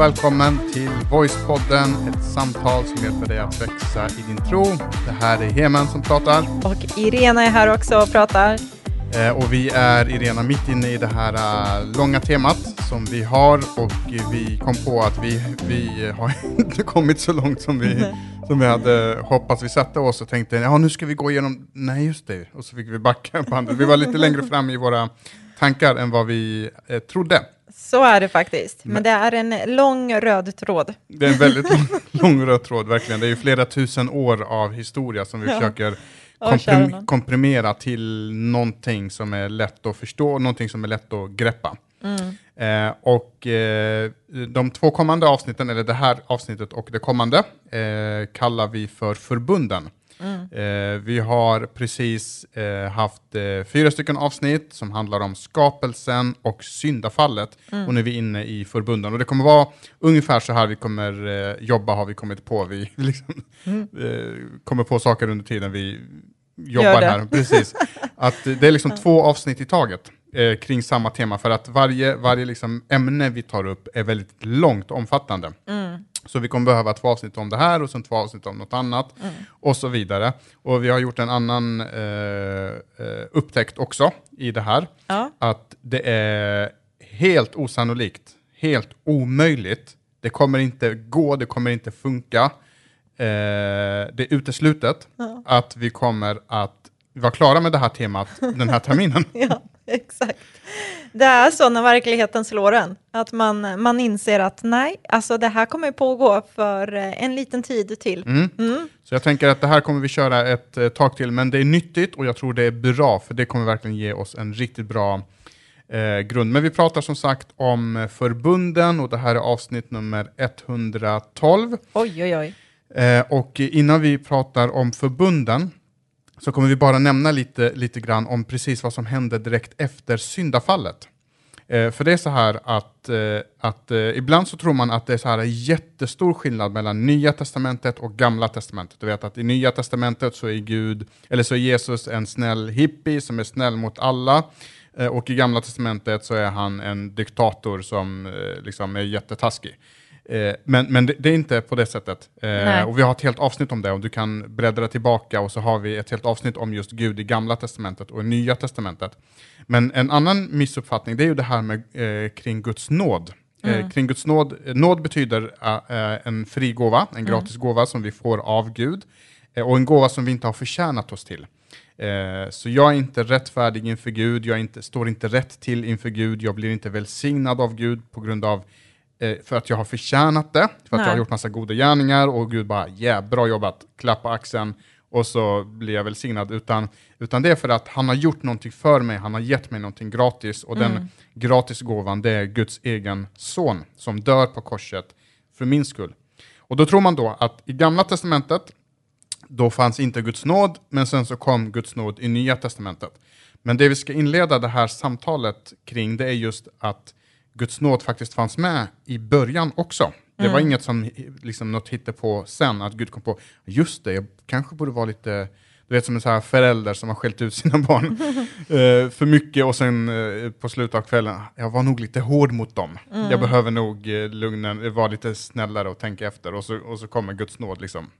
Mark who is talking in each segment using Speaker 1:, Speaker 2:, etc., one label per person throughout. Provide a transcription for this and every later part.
Speaker 1: och välkommen till Voicepodden, ett samtal som hjälper dig att växa i din tro. Det här är Heman som pratar.
Speaker 2: Och Irena är här också och pratar.
Speaker 1: Eh, och vi är, Irena, mitt inne i det här uh, långa temat som vi har och vi kom på att vi, vi har inte kommit så långt som vi, som vi hade hoppats. Vi satte oss och tänkte, ja nu ska vi gå igenom, nej just det, och så fick vi backa bandet. Vi var lite längre fram i våra tankar än vad vi eh, trodde.
Speaker 2: Så är det faktiskt, men det är en lång röd tråd.
Speaker 1: Det är en väldigt lång, lång röd tråd, verkligen. Det är ju flera tusen år av historia som vi
Speaker 2: Ja.
Speaker 1: försöker komprim komprimera till någonting som är lätt att förstå, någonting som är lätt att greppa.
Speaker 2: Mm.
Speaker 1: Eh, och eh, de två kommande avsnitten, eller det här avsnittet och det kommande, eh, kallar vi för förbunden.
Speaker 2: Mm.
Speaker 1: Vi har precis eh, haft eh, fyra stycken avsnitt som handlar om skapelsen och syndafallet.
Speaker 2: Mm.
Speaker 1: Och nu är vi inne i förbunden. Och det kommer vara ungefär så här vi kommer jobba, har vi kommit på. Vi liksom, eh, kommer på saker under tiden vi jobbar här. Precis. Att det är liksom två avsnitt i taget eh, kring samma tema. För att varje, varje liksom ämne vi tar upp är väldigt långt omfattande.
Speaker 2: Mm.
Speaker 1: Så vi kommer behöva två avsnitt om det här och sen två avsnitt om något annat och så vidare. Och vi har gjort en annan eh, eh, upptäckt också i det här.
Speaker 2: Ja.
Speaker 1: Att det är helt osannolikt, helt omöjligt. Det kommer inte gå, det kommer inte funka. Eh, det är uteslutet att vi kommer att vara klara med det här temat den här terminen.
Speaker 2: ja, exakt. Det är så när verkligheten slår en, att man, man inser att nej, alltså det här kommer pågå för eh, en liten tid till. Mm.
Speaker 1: Så jag tänker att det här kommer vi köra ett eh, tag till, men det är nyttigt och jag tror det är bra, för det kommer verkligen ge oss en riktigt bra eh, grund. Men vi pratar som sagt om förbunden och det här är avsnitt nummer 112.
Speaker 2: Oj, oj, oj.
Speaker 1: Eh, och innan vi pratar om förbunden så kommer vi bara nämna lite, lite grann om precis vad som hände direkt efter syndafallet. Eh, för det är så här att, eh, att eh, ibland så tror man att det är så här jättestor skillnad mellan Nya Testamentet och Gamla Testamentet. Du vet att i Nya Testamentet så är Gud, eller så är Jesus en snäll hippie som är snäll mot alla. Eh, och i Gamla Testamentet så är han en diktator som eh, liksom är jättetaskig. Eh, men men det, det är inte på det sättet. Eh, och vi har ett helt avsnitt om det och du kan bläddra tillbaka och så har vi ett helt avsnitt om just Gud i Gamla Testamentet och i Nya Testamentet. Men en annan missuppfattning det är ju det här med eh, kring Guds nåd. Eh, kring Guds nåd, nåd betyder eh, en fri gåva, en gratis gåva som vi får av Gud och en gåva som vi inte har förtjänat oss till. Så jag är inte rättfärdig inför Gud, jag inte, står inte rätt till inför Gud, jag blir inte välsignad av Gud på grund av för att jag har förtjänat det, för att jag
Speaker 2: Nej.
Speaker 1: har gjort massa goda gärningar och Gud bara yeah, bra jobbat, klappa axeln och så blir jag välsignad. Utan, utan det är för att han har gjort någonting för mig, han har gett mig någonting gratis och den gratis gåvan det är Guds egen son som dör på korset för min skull. Och då tror man då att i gamla testamentet då fanns inte Guds nåd, men sen så kom Guds nåd i Nya Testamentet. Men det vi ska inleda det här samtalet kring, det är just att Guds nåd faktiskt fanns med i början också. Det var inget som liksom något hittade på sen, att Gud kom på, just det, jag kanske borde vara lite, du vet som en så här förälder som har skällt ut sina barn eh, för mycket och sen eh, på slutet av kvällen, jag var nog lite hård mot dem. Jag behöver nog eh, lugna, vara lite snällare och tänka efter och så, och så kommer Guds nåd liksom.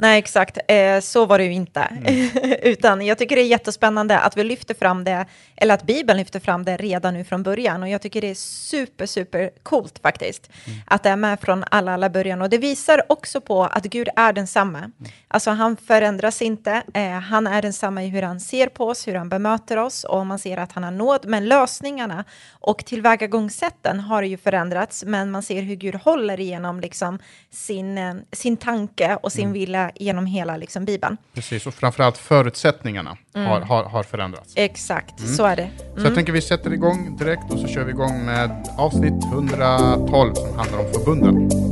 Speaker 2: Nej, exakt. Eh, så var det ju inte.
Speaker 1: Mm.
Speaker 2: Utan jag tycker det är jättespännande att vi lyfter fram det, eller att Bibeln lyfter fram det redan nu från början. Och jag tycker det är super, super coolt faktiskt.
Speaker 1: Mm.
Speaker 2: Att det är med från alla, alla början. Och det visar också på att Gud är densamma.
Speaker 1: Mm.
Speaker 2: Alltså han förändras inte. Eh, han är densamma i hur han ser på oss, hur han bemöter oss. Och man ser att han har nåd. Men lösningarna och tillvägagångssätten har ju förändrats. Men man ser hur Gud håller igenom liksom sin, eh, sin tanke och sin vilja genom hela liksom, Bibeln.
Speaker 1: Precis, och framförallt förutsättningarna har, har, har förändrats.
Speaker 2: Exakt, så är det.
Speaker 1: Så jag tänker vi sätter igång direkt och så kör vi igång med avsnitt 112 som handlar om förbunden.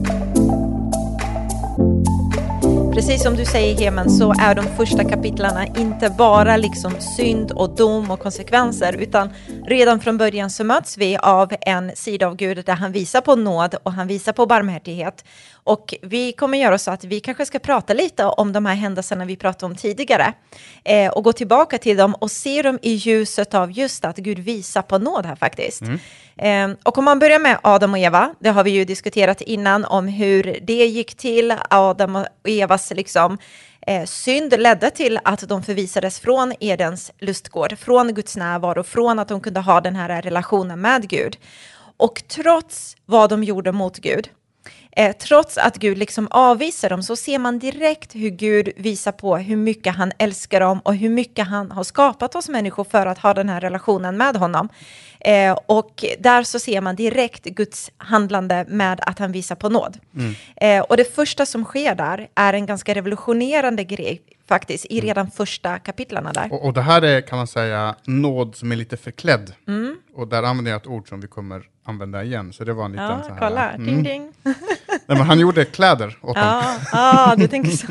Speaker 2: Precis som du säger Hemen så är de första kapitlarna inte bara liksom synd och dom och konsekvenser utan redan från början så möts vi av en sida av Gud där han visar på nåd och han visar på barmhärtighet. Och vi kommer göra så att vi kanske ska prata lite om de här händelserna vi pratade om tidigare eh, och gå tillbaka till dem och se dem i ljuset av just att Gud visar på nåd här faktiskt. Mm. Eh, och om man börjar med Adam och Eva, det har vi ju diskuterat innan om hur det gick till, Adam och Evas Alltså liksom eh, synd ledde till att de förvisades från Edens lustgård, från Guds närvaro, från att de kunde ha den här relationen med Gud. Och trots vad de gjorde mot Gud, Eh, trots att Gud liksom avvisar dem så ser man direkt hur Gud visar på hur mycket han älskar dem och hur mycket han har skapat oss människor för att ha den här relationen med honom. Eh, och där så ser man direkt Guds handlande med att han visar på nåd. Mm. Eh, och det första som sker där är en ganska revolutionerande grej faktiskt i mm. redan första kapitlarna där.
Speaker 1: Och, och, det här är kan man säga nåd som är lite förklädd. Mm. Och där använder jag ett ord som vi kommer använda igen. Så det var en liten
Speaker 2: ja,
Speaker 1: så här.
Speaker 2: Kolla, mm. ding ding.
Speaker 1: Nej, men han gjorde kläder åt
Speaker 2: dem. Ja, du tänker så.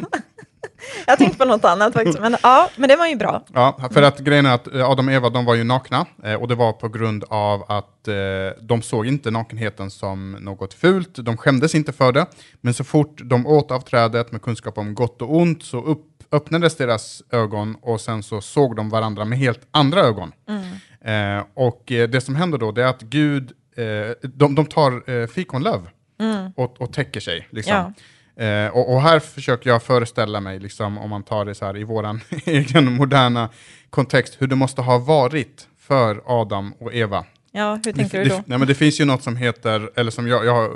Speaker 2: Jag tänkte på något annat faktiskt, men ja, men det var ju bra.
Speaker 1: Ja, för att grejen är att eh, Adam och Eva, de var ju nakna, eh, och det var på grund av att eh, de såg inte nakenheten som något fult, de skämdes inte för det, men så fort de åt av trädet med kunskap om gott och ont så upp, öppnades deras ögon och sen så såg de varandra med helt andra ögon. Mm. Och det som händer då, det är att Gud, eh, de, de tar fikonlöv mm. och, och täcker sig. Liksom. Ja. Eh, och, och, här försöker jag föreställa mig, liksom, om man tar det så här i vår egen moderna kontext, hur det måste ha varit för Adam och Eva.
Speaker 2: Ja, hur tänker det, du då? Det,
Speaker 1: nej, men det finns ju något som heter, eller som jag, jag har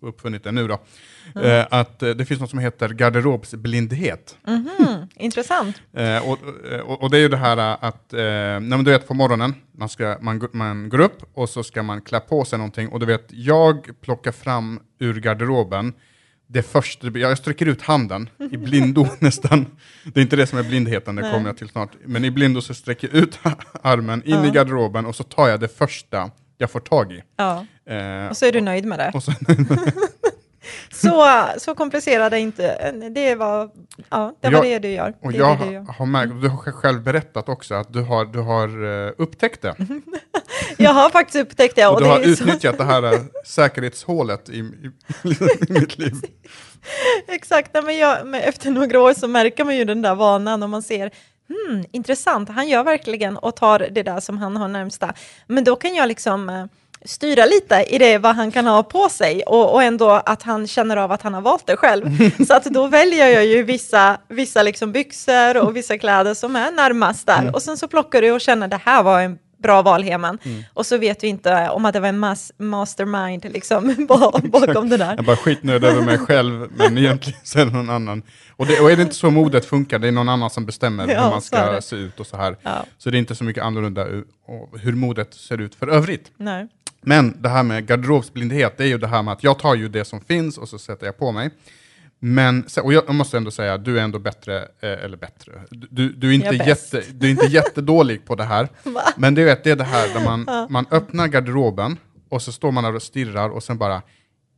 Speaker 1: uppfunnit det nu då, mm. eh, att eh, det finns något som heter garderobsblindhet.
Speaker 2: Mm -hmm. Intressant.
Speaker 1: Eh, och, och, och, det är ju det här att, eh, nej, du vet på morgonen, man, ska, man, man går upp och så ska man klä på sig någonting, och du vet, jag plockar fram ur garderoben det första, jag sträcker ut handen i blindo nästan. Det är inte det som är blindheten, det Nej. kommer jag till snart. Men i blindo så sträcker jag ut armen in ja. i garderoben och så tar jag det första jag får tag i.
Speaker 2: Ja. Eh, och så är du nöjd med det. Så, så, så komplicerad är inte, det var, ja, det, var det du gör.
Speaker 1: Och jag,
Speaker 2: det
Speaker 1: du har märkt, du har själv berättat också att du har, du har uh, upptäckt det.
Speaker 2: Jag har faktiskt upptäckt det.
Speaker 1: Och, och du har utnyttjat så... det här uh, säkerhetshålet i, i, i mitt liv.
Speaker 2: Exakt, men, jag, men efter några år så märker man ju den där vanan och man ser Hmm, intressant, han gör verkligen och tar det där som han har närmsta. Men då kan jag liksom eh, styra lite i det vad han kan ha på sig och, och ändå att han känner av att han har valt det själv. Så att då väljer jag ju vissa, vissa liksom byxor och vissa kläder som är närmast där mm. och sen så plockar du och känner det här var en bra val Heman. Mm. Och så vet vi inte om att det var en mas mastermind liksom, bakom det där.
Speaker 1: Jag bara skitnöjd över mig själv, men egentligen så är det någon annan. Och, det, och är det inte så modet funkar, det är någon annan som bestämmer ja, hur man ska se ut och så här. Ja. Så det är inte så mycket annorlunda hur modet ser ut för övrigt.
Speaker 2: Nej.
Speaker 1: Men det här med garderobsblindhet, det är ju det här med att jag tar ju det som finns och så sätter jag på mig. Men, och jag måste ändå säga, du är ändå bättre, eh, eller bättre, du, du, är inte jätte, du är inte jättedålig på det här. Men du vet, det är det här där man, man öppnar garderoben och så står man där och stirrar och sen bara,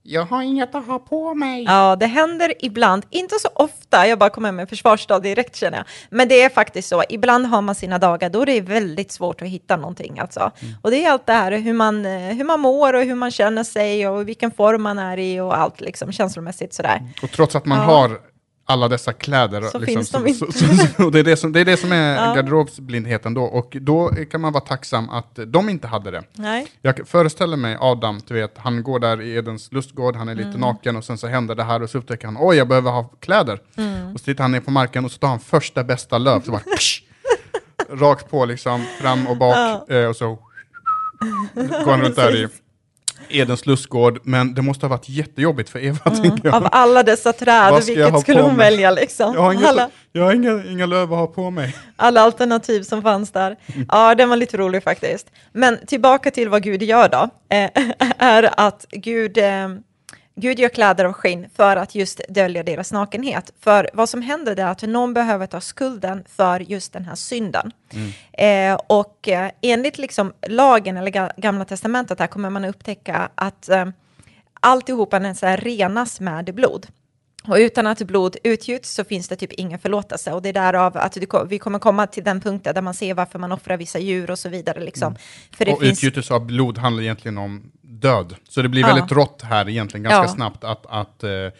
Speaker 1: jag har inget att ha på mig.
Speaker 2: Ja, det händer ibland, inte så ofta, jag bara kommer med försvarsdag direkt känner jag. Men det är faktiskt så, ibland har man sina dagar då det är väldigt svårt att hitta någonting alltså. Mm. Och det är allt det här hur man, eh, hur man mår och hur man känner sig och vilken form man är i och allt liksom känslomässigt sådär.
Speaker 1: Och trots att man ja. har alla dessa kläder.
Speaker 2: Så liksom, finns de inte. Så,
Speaker 1: så, och det, är det, som, det är det som är ja. garderobsblindheten då. Och då kan man vara tacksam att de inte hade det.
Speaker 2: Nej.
Speaker 1: Jag föreställer mig Adam, du vet, han går där i Edens lustgård, han är lite mm. naken och sen så händer det här och så upptäcker han, oj jag behöver ha kläder. Mm. Och så tittar han ner på marken och så tar han första bästa löv, så bara, psh, rakt på liksom, fram och bak. Ja. Eh, och så går han runt där i Edens lustgård, men det måste ha varit jättejobbigt för Eva, mm. tänker jag.
Speaker 2: Av alla dessa träd, vilket skulle hon välja liksom?
Speaker 1: Jag har, inga, alla... jag har inga, inga löv att ha på mig.
Speaker 2: Alla alternativ som fanns där. Mm. Ja, den var lite rolig faktiskt. Men tillbaka till vad Gud gör då, eh, är att Gud eh, Gud gör kläder av skinn för att just dölja deras nakenhet. För vad som händer är att någon behöver ta skulden för just den här synden. Mm. Eh, och eh, enligt liksom lagen eller gamla testamentet här kommer man upptäcka att eh, alltihopa så här renas med blod. Och utan att blod utgjuts så finns det typ ingen förlåtelse. Och det är därav att vi kommer komma till den punkten där man ser varför man offrar vissa djur och så vidare. Liksom. Mm.
Speaker 1: För det och finns... utgjutelse av blod handlar egentligen om död. Så det blir väldigt ja. rått här egentligen, ganska ja. snabbt, att, att eh, eh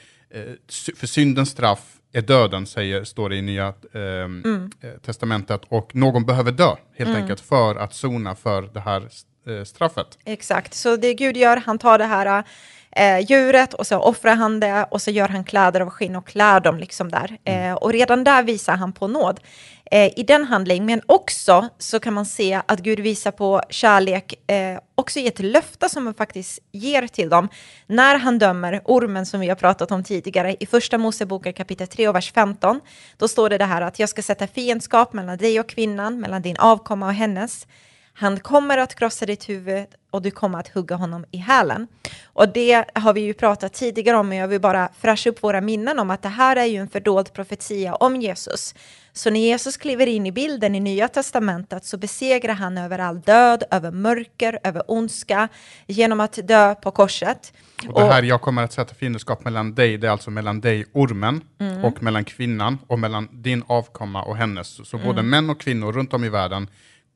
Speaker 1: för syndens straff är döden, säger, står det i Nya eh, mm. Eh, testamentet. Och någon behöver dö, helt mm. enkelt, för att sona för det här eh, straffet.
Speaker 2: Exakt, så det Gud gör, han tar det här eh, djuret och så offrar han det och så gör han kläder av skinn och klär dem liksom där. Mm. Eh, och redan där visar han på nåd eh, i den handlingen, men också så kan man se att Gud visar på kärlek eh, också i ett löfte som han faktiskt ger till dem när han dömer ormen som vi har pratat om tidigare i första Moseboken kapitel 3 och vers 15. Då står det det här att jag ska sätta fiendskap mellan dig och kvinnan, mellan din avkomma och hennes. Han kommer att krossa ditt huvud och du kommer att hugga honom i hälen. Och det har vi ju pratat tidigare om, men jag vill bara fräscha upp våra minnen om att det här är ju en fördold profetia om Jesus. Så när Jesus kliver in i bilden i Nya Testamentet så besegrar han över all död, över mörker, över ondska genom att dö på korset.
Speaker 1: Och det här, jag kommer att sätta fiendskap mellan dig, det är alltså mellan dig, ormen, mm. och mellan kvinnan, och mellan din avkomma och hennes. Så mm. både män och kvinnor runt om i världen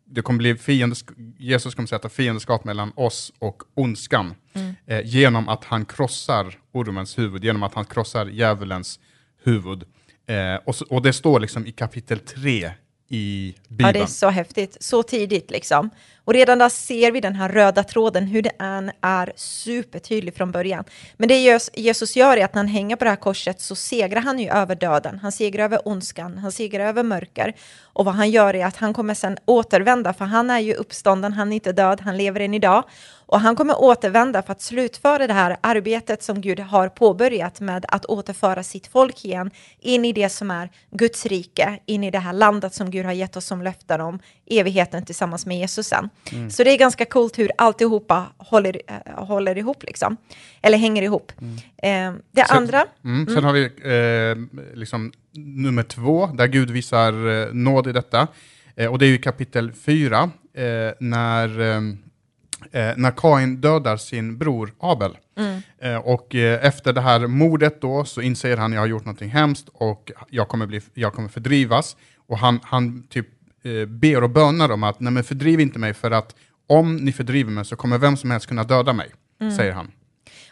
Speaker 1: det kommer bli fiendesk Jesus kommer sätta fiendskap mellan oss och ondskan mm. eh, genom att han krossar ormens huvud, genom att han krossar djävulens huvud. Eh, och, så, och, det står liksom i kapitel 3 i Bibeln.
Speaker 2: Ja, det är så häftigt, så tidigt liksom. Och redan där ser vi den här röda tråden, hur det än är supertydlig från början. Men det Jesus gör är att när han hänger på det här korset så segrar han ju över döden, han segrar över ondskan, han segrar över mörker. Och vad han gör är att han kommer sen återvända, för han är ju uppstånden, han är inte död, han lever än idag. Och han kommer återvända för att slutföra det här arbetet som Gud har påbörjat med att återföra sitt folk igen in i det som är Guds rike, in i det här landet som Gud har gett oss som löften om evigheten tillsammans med Jesus sen. Mm. Så det är ganska coolt hur alltihopa håller, äh, håller ihop, liksom. eller hänger ihop. Mm. Eh, det
Speaker 1: sen,
Speaker 2: andra...
Speaker 1: Mm, sen har vi eh, liksom nummer två, där Gud visar eh, nåd i detta. Eh, och det är ju kapitel fyra, eh, när eh, när Kain dödar sin bror Abel. Mm. Och efter det här mordet då så inser han att jag har gjort någonting hemskt och jag kommer, bli, jag kommer fördrivas. Och han, han typ eh, ber och bönar om att, nej men fördriv inte mig för att om ni fördriver mig så kommer vem som helst kunna döda mig, mm. säger han.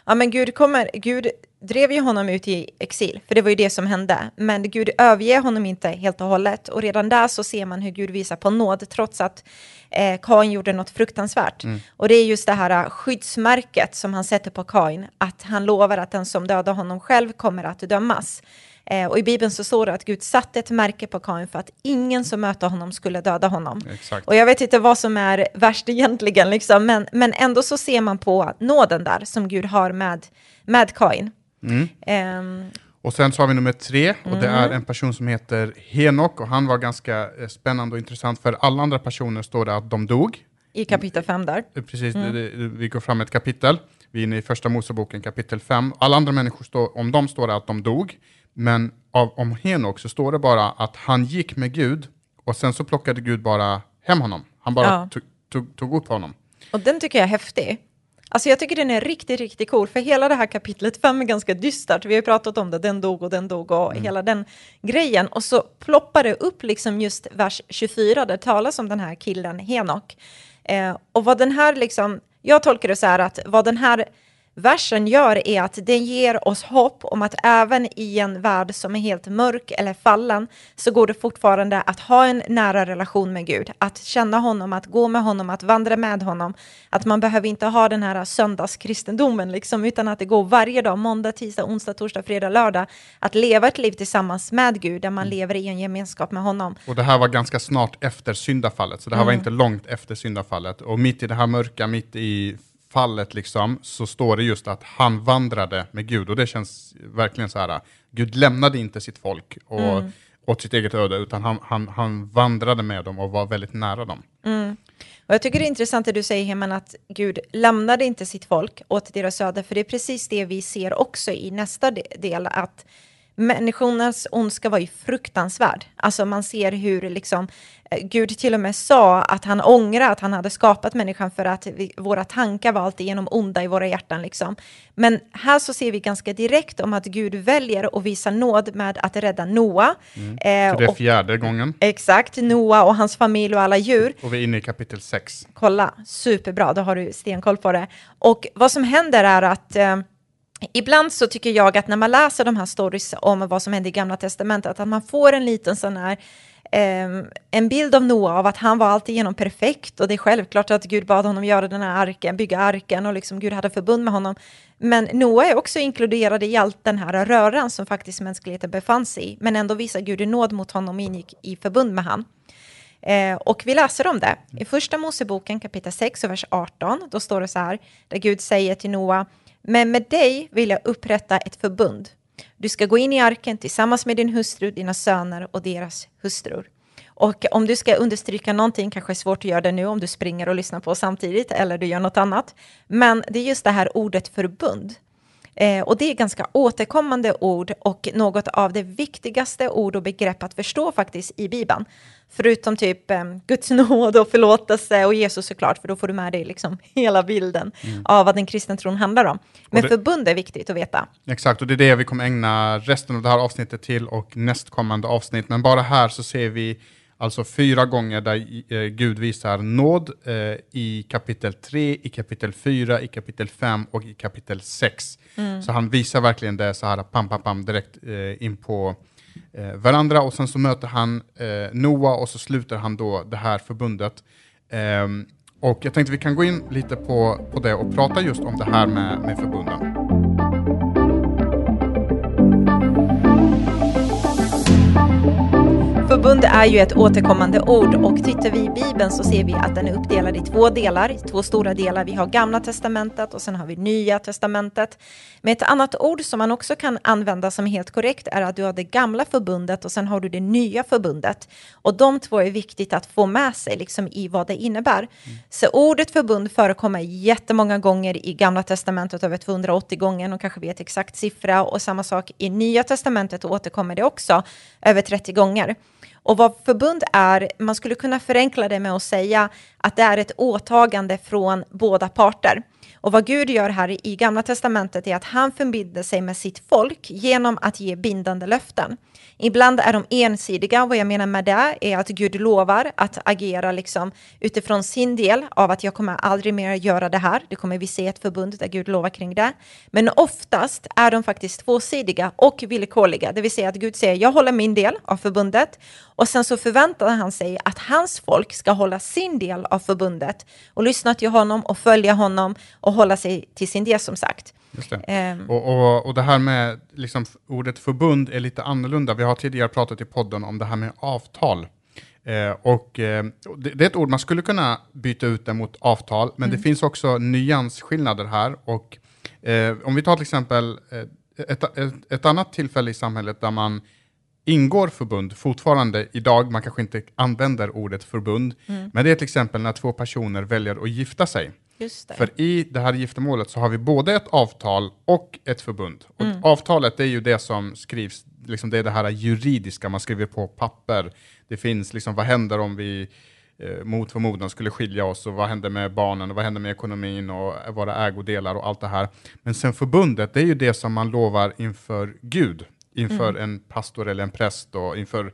Speaker 2: Ja, men Gud, kommer, Gud drev ju honom ut i exil, för det var ju det som hände. Men Gud överger honom inte helt och hållet. Och redan där så ser man hur Gud visar på nåd, trots att eh, Kain gjorde något fruktansvärt. Mm. Och det är just det här uh, skyddsmärket som han sätter på Kain, att han lovar att den som dödar honom själv kommer att dömas. Eh, och i Bibeln så står det att Gud satte ett märke på Kain för att ingen som möter honom skulle döda honom. Exakt. Och jag vet inte vad som är värst egentligen, liksom, men, men ändå så ser man på nåden där som Gud har med, med Kain. Mm.
Speaker 1: Eh, och sen så har vi nummer tre, och mm. det är en person som heter Henok, och han var ganska eh, spännande och intressant, för alla andra personer står det att de dog.
Speaker 2: I kapitel fem där.
Speaker 1: Eh, precis, mm. vi går fram ett kapitel, vi är inne i första Moseboken kapitel fem. Alla andra människor, står, om dem står det att de dog, men av, om Henok så står det bara att han gick med Gud, och sen så plockade Gud bara hem honom. Han bara ja. tog, tog, tog upp honom.
Speaker 2: Och den tycker jag är häftig. Alltså jag tycker den är riktigt, riktigt cool, för hela det här kapitlet 5 är ganska dystert. Vi har ju pratat om det, den dog och den dog och mm. hela den grejen. Och så ploppar det upp liksom just vers 24, där det talas om den här killen Henok. Eh, och vad den här liksom, jag tolkar det så här att vad den här versen gör är att den ger oss hopp om att även i en värld som är helt mörk eller fallen så går det fortfarande att ha en nära relation med Gud, att känna honom, att gå med honom, att vandra med honom. Att man behöver inte ha den här söndagskristendomen liksom, utan att det går varje dag, måndag, tisdag, onsdag, torsdag, fredag, lördag, att leva ett liv tillsammans med Gud, där man mm. lever i en gemenskap med honom.
Speaker 1: Och det här var ganska snart efter syndafallet, så det här mm. var inte långt efter syndafallet. Och mitt i det här mörka, mitt i fallet liksom, så står det just att han vandrade med Gud. Och det känns verkligen så här, Gud lämnade inte sitt folk och, mm. åt sitt eget öde, utan han, han, han vandrade med dem och var väldigt nära dem.
Speaker 2: Mm. Och jag tycker det är intressant det du säger, Heman, att Gud lämnade inte sitt folk åt deras öde, för det är precis det vi ser också i nästa del, att människornas ondska var ju fruktansvärd. Alltså man ser hur liksom, eh, Gud till och med sa att han ångrar att han hade skapat människan för att vi, våra tankar var alltigenom onda i våra hjärtan. Liksom. Men här så ser vi ganska direkt om att Gud väljer att visa nåd med att rädda Noa.
Speaker 1: Mm. Eh, det är
Speaker 2: och,
Speaker 1: fjärde gången.
Speaker 2: Exakt, Noa och hans familj och alla djur.
Speaker 1: Och vi är inne i kapitel 6.
Speaker 2: Kolla, superbra, då har du stenkoll på det. Och vad som händer är att eh, Ibland så tycker jag att när man läser de här stories om vad som hände i Gamla Testamentet, att man får en liten sån här ehm, en bild av Noa av att han var alltigenom perfekt och det är självklart att Gud bad honom göra den här arken, bygga arken och liksom Gud hade förbund med honom. Men Noa är också inkluderad i allt den här röran som faktiskt mänskligheten befann sig i, men ändå visar Gud i nåd mot honom och ingick i förbund med han. Eh, och vi läser om det. I första Moseboken kapitel 6 och vers 18, då står det så här, där Gud säger till Noa, men med dig vill jag upprätta ett förbund. Du ska gå in i arken tillsammans med din hustru, dina söner och deras hustrur. Och om du ska understryka någonting, kanske är svårt att göra det nu om du springer och lyssnar på samtidigt eller du gör något annat. Men det är just det här ordet förbund. Eh, och det är ganska återkommande ord och något av det viktigaste ord och begrepp att förstå faktiskt i Bibeln. Förutom typ eh, Guds nåd och förlåtelse och Jesus såklart, för då får du med dig liksom hela bilden mm. av vad den kristna tron handlar om. Men det, förbund är viktigt att veta.
Speaker 1: Exakt, och det är det vi kommer ägna resten av det här avsnittet till och nästkommande avsnitt. Men bara här så ser vi Alltså fyra gånger där eh, Gud visar nåd eh, i kapitel 3, i kapitel 4, i kapitel 5 och i kapitel 6. Mm. Så han visar verkligen det så här pam, pam, pam direkt eh, in på varandra och sen så möter han Noa och så sluter han då det här förbundet. Ehm, och jag tänkte vi kan gå in lite på, på det och prata just om det här med, med förbunden.
Speaker 2: Förbund är ju ett återkommande ord och tittar vi i Bibeln så ser vi att den är uppdelad i två delar, två stora delar. Vi har Gamla Testamentet och sen har vi Nya Testamentet. Men ett annat ord som man också kan använda som är helt korrekt är att du har det gamla förbundet och sen har du det nya förbundet. Och de två är viktigt att få med sig liksom i vad det innebär. Mm. Så ordet förbund förekommer jättemånga gånger i Gamla Testamentet, över 280 gånger och kanske vet exakt siffra och samma sak i Nya Testamentet återkommer det också över 30 gånger. Och vad förbund är, man skulle kunna förenkla det med att säga att det är ett åtagande från båda parter. Och vad Gud gör här i Gamla Testamentet är att han förbinder sig med sitt folk genom att ge bindande löften. Ibland är de ensidiga. Vad jag menar med det är att Gud lovar att agera liksom utifrån sin del av att jag kommer aldrig mer göra det här. Det kommer vi se ett förbund där Gud lovar kring det. Men oftast är de faktiskt tvåsidiga och villkorliga, det vill säga att Gud säger jag håller min del av förbundet och sen så förväntar han sig att hans folk ska hålla sin del av förbundet och lyssna till honom och följa honom och hålla sig till sin del som sagt.
Speaker 1: Um, och, och, och det här med liksom, ordet förbund är lite annorlunda. Vi har tidigare pratat i podden om det här med avtal. Eh, och eh, det, det, är ett ord man skulle kunna byta ut det mot avtal, men mm. det finns också nyansskillnader här. Och, eh, om vi tar till exempel eh, ett, ett, ett, annat tillfälle i samhället där man ingår förbund fortfarande idag, man kanske inte använder ordet förbund, mm. men det är till exempel när två personer väljer att gifta sig. För i det här giftermålet så har vi både ett avtal och ett förbund. Och mm. Avtalet är ju det som skrivs, liksom det är det här juridiska, man skriver på papper. Det finns liksom, vad händer om vi eh, mot förmodan skulle skilja oss och vad händer med barnen och vad händer med ekonomin och våra ägodelar och allt det här. Men sen förbundet, det är ju det som man lovar inför Gud, inför mm. en pastor eller en präst och inför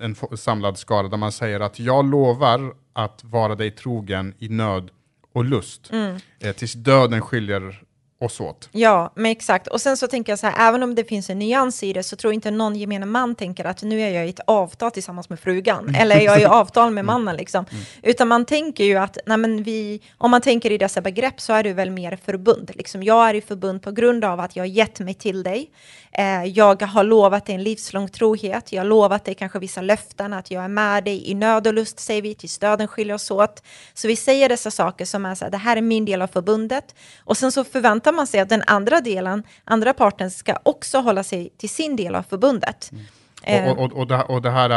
Speaker 1: en samlad skara där man säger att jag lovar att vara dig trogen i nöd och lust. Mm. Eh, tills döden skiljer oss åt.
Speaker 2: Ja, men exakt. Och sen så tänker jag så här, även om det finns en nyans i det så tror inte någon gemene man tänker att nu är jag i ett avtal tillsammans med frugan, mm. eller jag är i avtal med mm. mannen liksom. Mm. Utan man tänker ju att, nej men vi, om man tänker i dessa begrepp så är det väl mer förbund. Liksom, jag är i förbund på grund av att jag har gett mig till dig. Eh, jag har lovat dig en livslång trohet. Jag har lovat dig kanske vissa löften, att jag är med dig i nöd och lust, säger vi, tills döden skiljer oss åt. Så vi säger dessa saker som är så här, det här är min del av förbundet. Och sen så förväntar man sig att den andra delen, andra parten, ska också hålla sig till sin del av förbundet. Mm.
Speaker 1: Och, och, och, det, och det, här,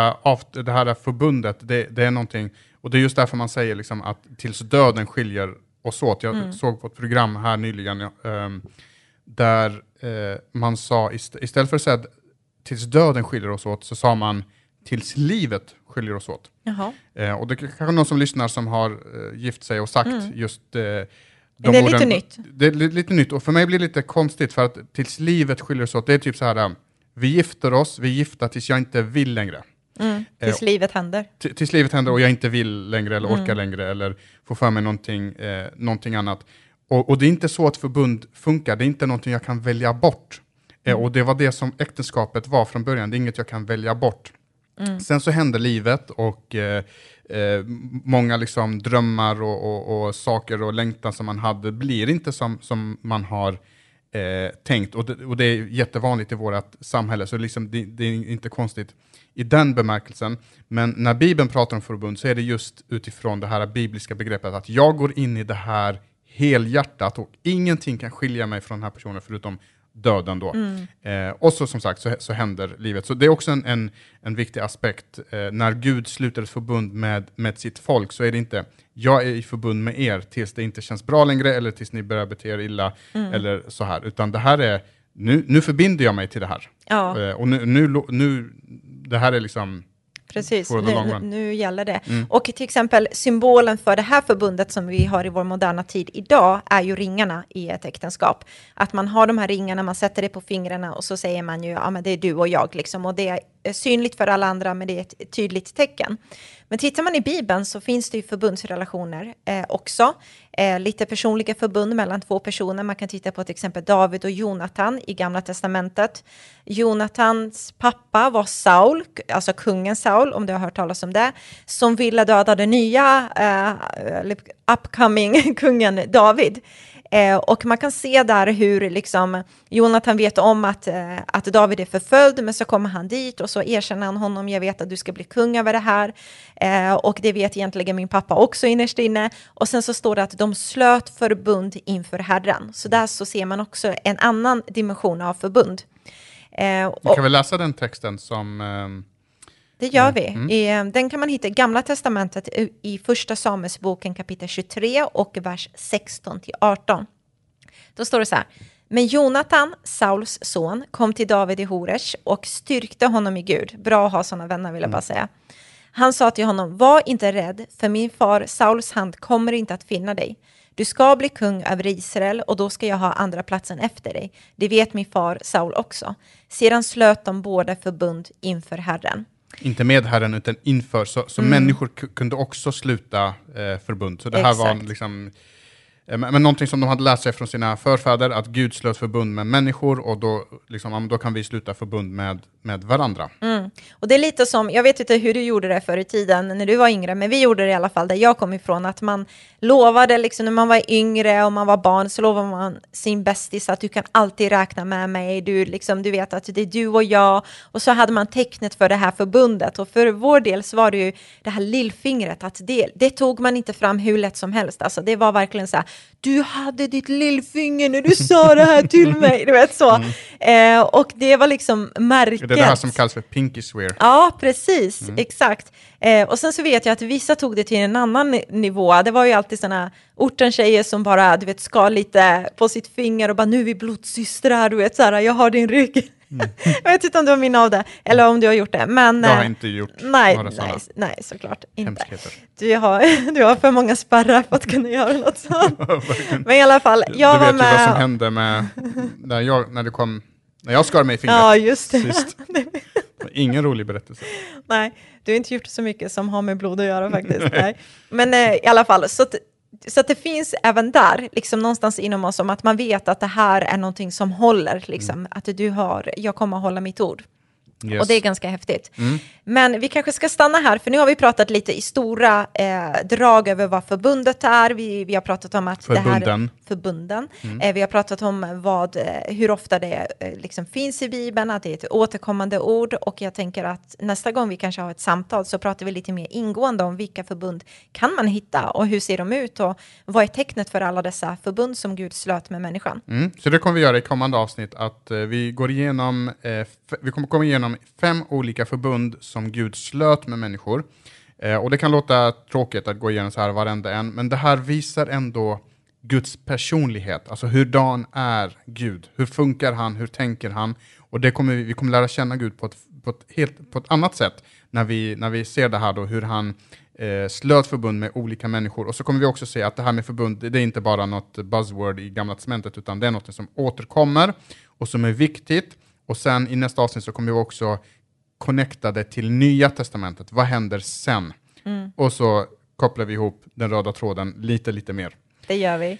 Speaker 1: det här förbundet, det, det, är någonting, och det är just därför man säger liksom att tills döden skiljer oss åt. Jag mm. såg på ett program här nyligen, um, där eh, man sa ist istället för att säga att tills döden skiljer oss åt, så sa man tills livet skiljer oss åt. Eh, och det är kanske någon som lyssnar som har gift sig och sagt just eh, de
Speaker 2: Mm. det är lite
Speaker 1: orden.
Speaker 2: nytt?
Speaker 1: Det är li- lite nytt, och för mig blir det lite konstigt för att tills livet skiljer oss åt, det är typ så här, eh, vi gifter oss, vi är gifta tills jag inte vill längre.
Speaker 2: Mm. Tills livet händer.
Speaker 1: Tills livet händer och jag inte vill längre eller orkar
Speaker 2: Mm.
Speaker 1: längre eller får för mig någonting, eh, någonting annat. Och, och det är inte så att förbund funkar, det är inte någonting jag kan välja bort. Eh,
Speaker 2: Mm.
Speaker 1: och det var det som äktenskapet var från början, det är inget jag kan välja bort.
Speaker 2: Mm.
Speaker 1: Sen så händer livet och eh, eh, många liksom drömmar och, och, och saker och längtan som man hade blir inte som, som man har eh, tänkt. Och det, och det är jättevanligt i vårt samhälle, så liksom det, det är inte konstigt i den bemärkelsen. Men när Bibeln pratar om förbund så är det just utifrån det här bibliska begreppet att jag går in i det här helhjärtat och ingenting kan skilja mig från den här personen förutom döden då. Eh, och så som sagt så, så händer livet. Så det är också en, en, en viktig aspekt. Eh, när Gud sluter ett förbund med, med sitt folk så är det inte jag är i förbund med er tills det inte känns bra längre eller tills ni börjar bete er illa eller så här. Utan det här är, nu, nu förbinder jag mig till det här.
Speaker 2: Ja.
Speaker 1: Eh, och nu, nu, nu, det här är liksom,
Speaker 2: Precis, nu, nu, gäller det. Och till exempel symbolen för det här förbundet som vi har i vår moderna tid idag är ju ringarna i ett äktenskap. Att man har de här ringarna, man sätter det på fingrarna och så säger man ju ja men det är du och jag liksom och det är synligt för alla andra men det är ett tydligt tecken. Men tittar man i Bibeln så finns det ju förbundsrelationer eh, också. Eh, lite personliga förbund mellan två personer. Man kan titta på till exempel David och Jonatan i Gamla Testamentet. Jonatans pappa var Saul, alltså kungen Saul, om du har hört talas om det, som ville döda den nya eh, eh upcoming kungen David. Eh, och man kan se där hur liksom Jonathan vet om att, eh, att David är förföljd, men så kommer han dit och så erkänner han honom, jag vet att du ska bli kung över det här. Eh, och det vet egentligen min pappa också innerst inne. Och sen så står det att de slöt förbund inför Herren. Så där så ser man också en annan dimension av förbund. Eh,
Speaker 1: vi
Speaker 2: och
Speaker 1: kan väl läsa den texten som ehm,
Speaker 2: det gör vi. I, den kan man hitta i Gamla Testamentet i- i Första Samuelsboken kapitel 23 och vers 16 till 18. Då står det så här. Men Jonatan, Sauls son, kom till David i Horesh och styrkte honom i Gud. Bra att ha sådana vänner vill jag bara säga. Han sa till honom, var inte rädd, för min far Sauls hand kommer inte att finna dig. Du ska bli kung över Israel och då ska jag ha andra platsen efter dig. Det vet min far Saul också. Sedan slöt de båda förbund inför Herren.
Speaker 1: Inte med Herren utan inför, så, så människor ku- kunde också sluta eh, förbund. Så det här var
Speaker 2: Exakt.
Speaker 1: liksom, eh, men, någonting som de hade lärt sig från sina förfäder, att Gud slöt förbund med människor och då, liksom, då kan vi sluta förbund med, med varandra.
Speaker 2: Och det är lite som, jag vet inte hur du gjorde det förr i tiden när du var yngre, men vi gjorde det i alla fall där jag kom ifrån, att man lovade liksom när man var yngre och man var barn så lovade man sin bästis att du kan alltid räkna med mig, du, liksom, du vet att det är du och jag, och så hade man tecknet för det här förbundet och för vår del så var det ju det här lillfingret, att det, det tog man inte fram hur lätt som helst, alltså det var verkligen så här, du hade ditt lillfinger när du sa det här till mig, du vet så. Eh, och det var liksom märket.
Speaker 1: Det är det här som kallas för pinky swear.
Speaker 2: Ja, precis,
Speaker 1: Mm.
Speaker 2: exakt. Eh, och sen så vet jag att vissa tog det till en annan ni- nivå. Det var ju alltid sådana ortentjejer som bara, du vet, skar lite på sitt finger och bara nu är vi blodsystrar, du vet, så här, jag har din rygg. jag vet inte om du har minne av det, eller om du har gjort det. Men,
Speaker 1: Mm. Jag har
Speaker 2: eh,
Speaker 1: inte gjort
Speaker 2: nej,
Speaker 1: några sådana
Speaker 2: nej, nej, såklart inte. Du har, du har för många spärrar för att kunna göra något sånt. Men i alla fall, jag
Speaker 1: du
Speaker 2: var
Speaker 1: vet ju vad som
Speaker 2: med...
Speaker 1: hände med, när, jag, när, det kom, när jag skar mig i fingret
Speaker 2: Ja, just det.
Speaker 1: sist. Ingen rolig berättelse.
Speaker 2: Nej, du har inte gjort så mycket som har med blod att göra faktiskt. Nej. Men eh, i alla fall, så att, så att det finns även där, liksom någonstans inom oss, om att man vet att det här är någonting som håller, liksom, att du har, jag kommer att hålla mitt ord.
Speaker 1: Yes.
Speaker 2: Och det är ganska häftigt. Men vi kanske ska stanna här, för nu har vi pratat lite i stora eh, drag över vad förbundet är. Vi, vi har pratat om att det här...
Speaker 1: Förbunden.
Speaker 2: Förbunden. Eh, vi har pratat om vad, eh, hur ofta det eh, liksom finns i Bibeln, att det är ett återkommande ord. Och jag tänker att nästa gång vi kanske har ett samtal så pratar vi lite mer ingående om vilka förbund kan man hitta och hur ser de ut och vad är tecknet för alla dessa förbund som Gud slöt med människan.
Speaker 1: Mm. Så det kommer vi göra i kommande avsnitt, att eh, vi går igenom, eh, vi kommer komma igenom fem olika förbund som Gud slöt med människor. Eh, och det kan låta tråkigt att gå igenom så här varenda en, men det här visar ändå Guds personlighet, alltså hurdan är Gud? Hur funkar han? Hur tänker han? Och det kommer vi, vi kommer lära känna Gud på ett, på ett, helt, på ett annat sätt när vi, när vi ser det här då, hur han eh, slöt förbund med olika människor. Och så kommer vi också se att det här med förbund, det är inte bara något buzzword i Gamla Testamentet, utan det är något som återkommer och som är viktigt. Och sen i nästa avsnitt så kommer vi också connecta det till Nya Testamentet. Vad händer sen?
Speaker 2: Mm.
Speaker 1: Och så kopplar vi ihop den röda tråden lite, lite mer.
Speaker 2: Det gör vi.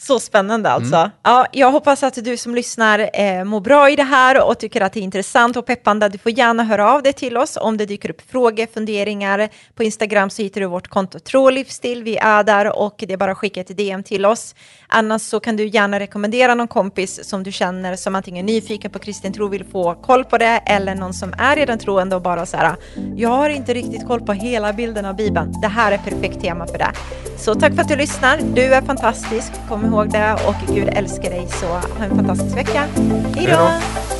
Speaker 2: Så spännande alltså. Mm. Ja, jag hoppas att du som lyssnar eh, mår bra i det här och tycker att det är intressant och peppande. Du får gärna höra av dig till oss om det dyker upp frågor, funderingar. På Instagram så hittar du vårt konto Trålivsstil. Vi är där och det är bara att skicka ett DM till oss. Annars så kan du gärna rekommendera någon kompis som du känner som antingen är nyfiken på kristen tro vill få koll på det eller någon som är redan troende och bara så här. Jag har inte riktigt koll på hela bilden av Bibeln. Det här är perfekt tema för det. Så tack för att du lyssnar. Du är fantastisk. Kom ihåg det och Gud älskar dig så ha en fantastisk vecka. Hej då!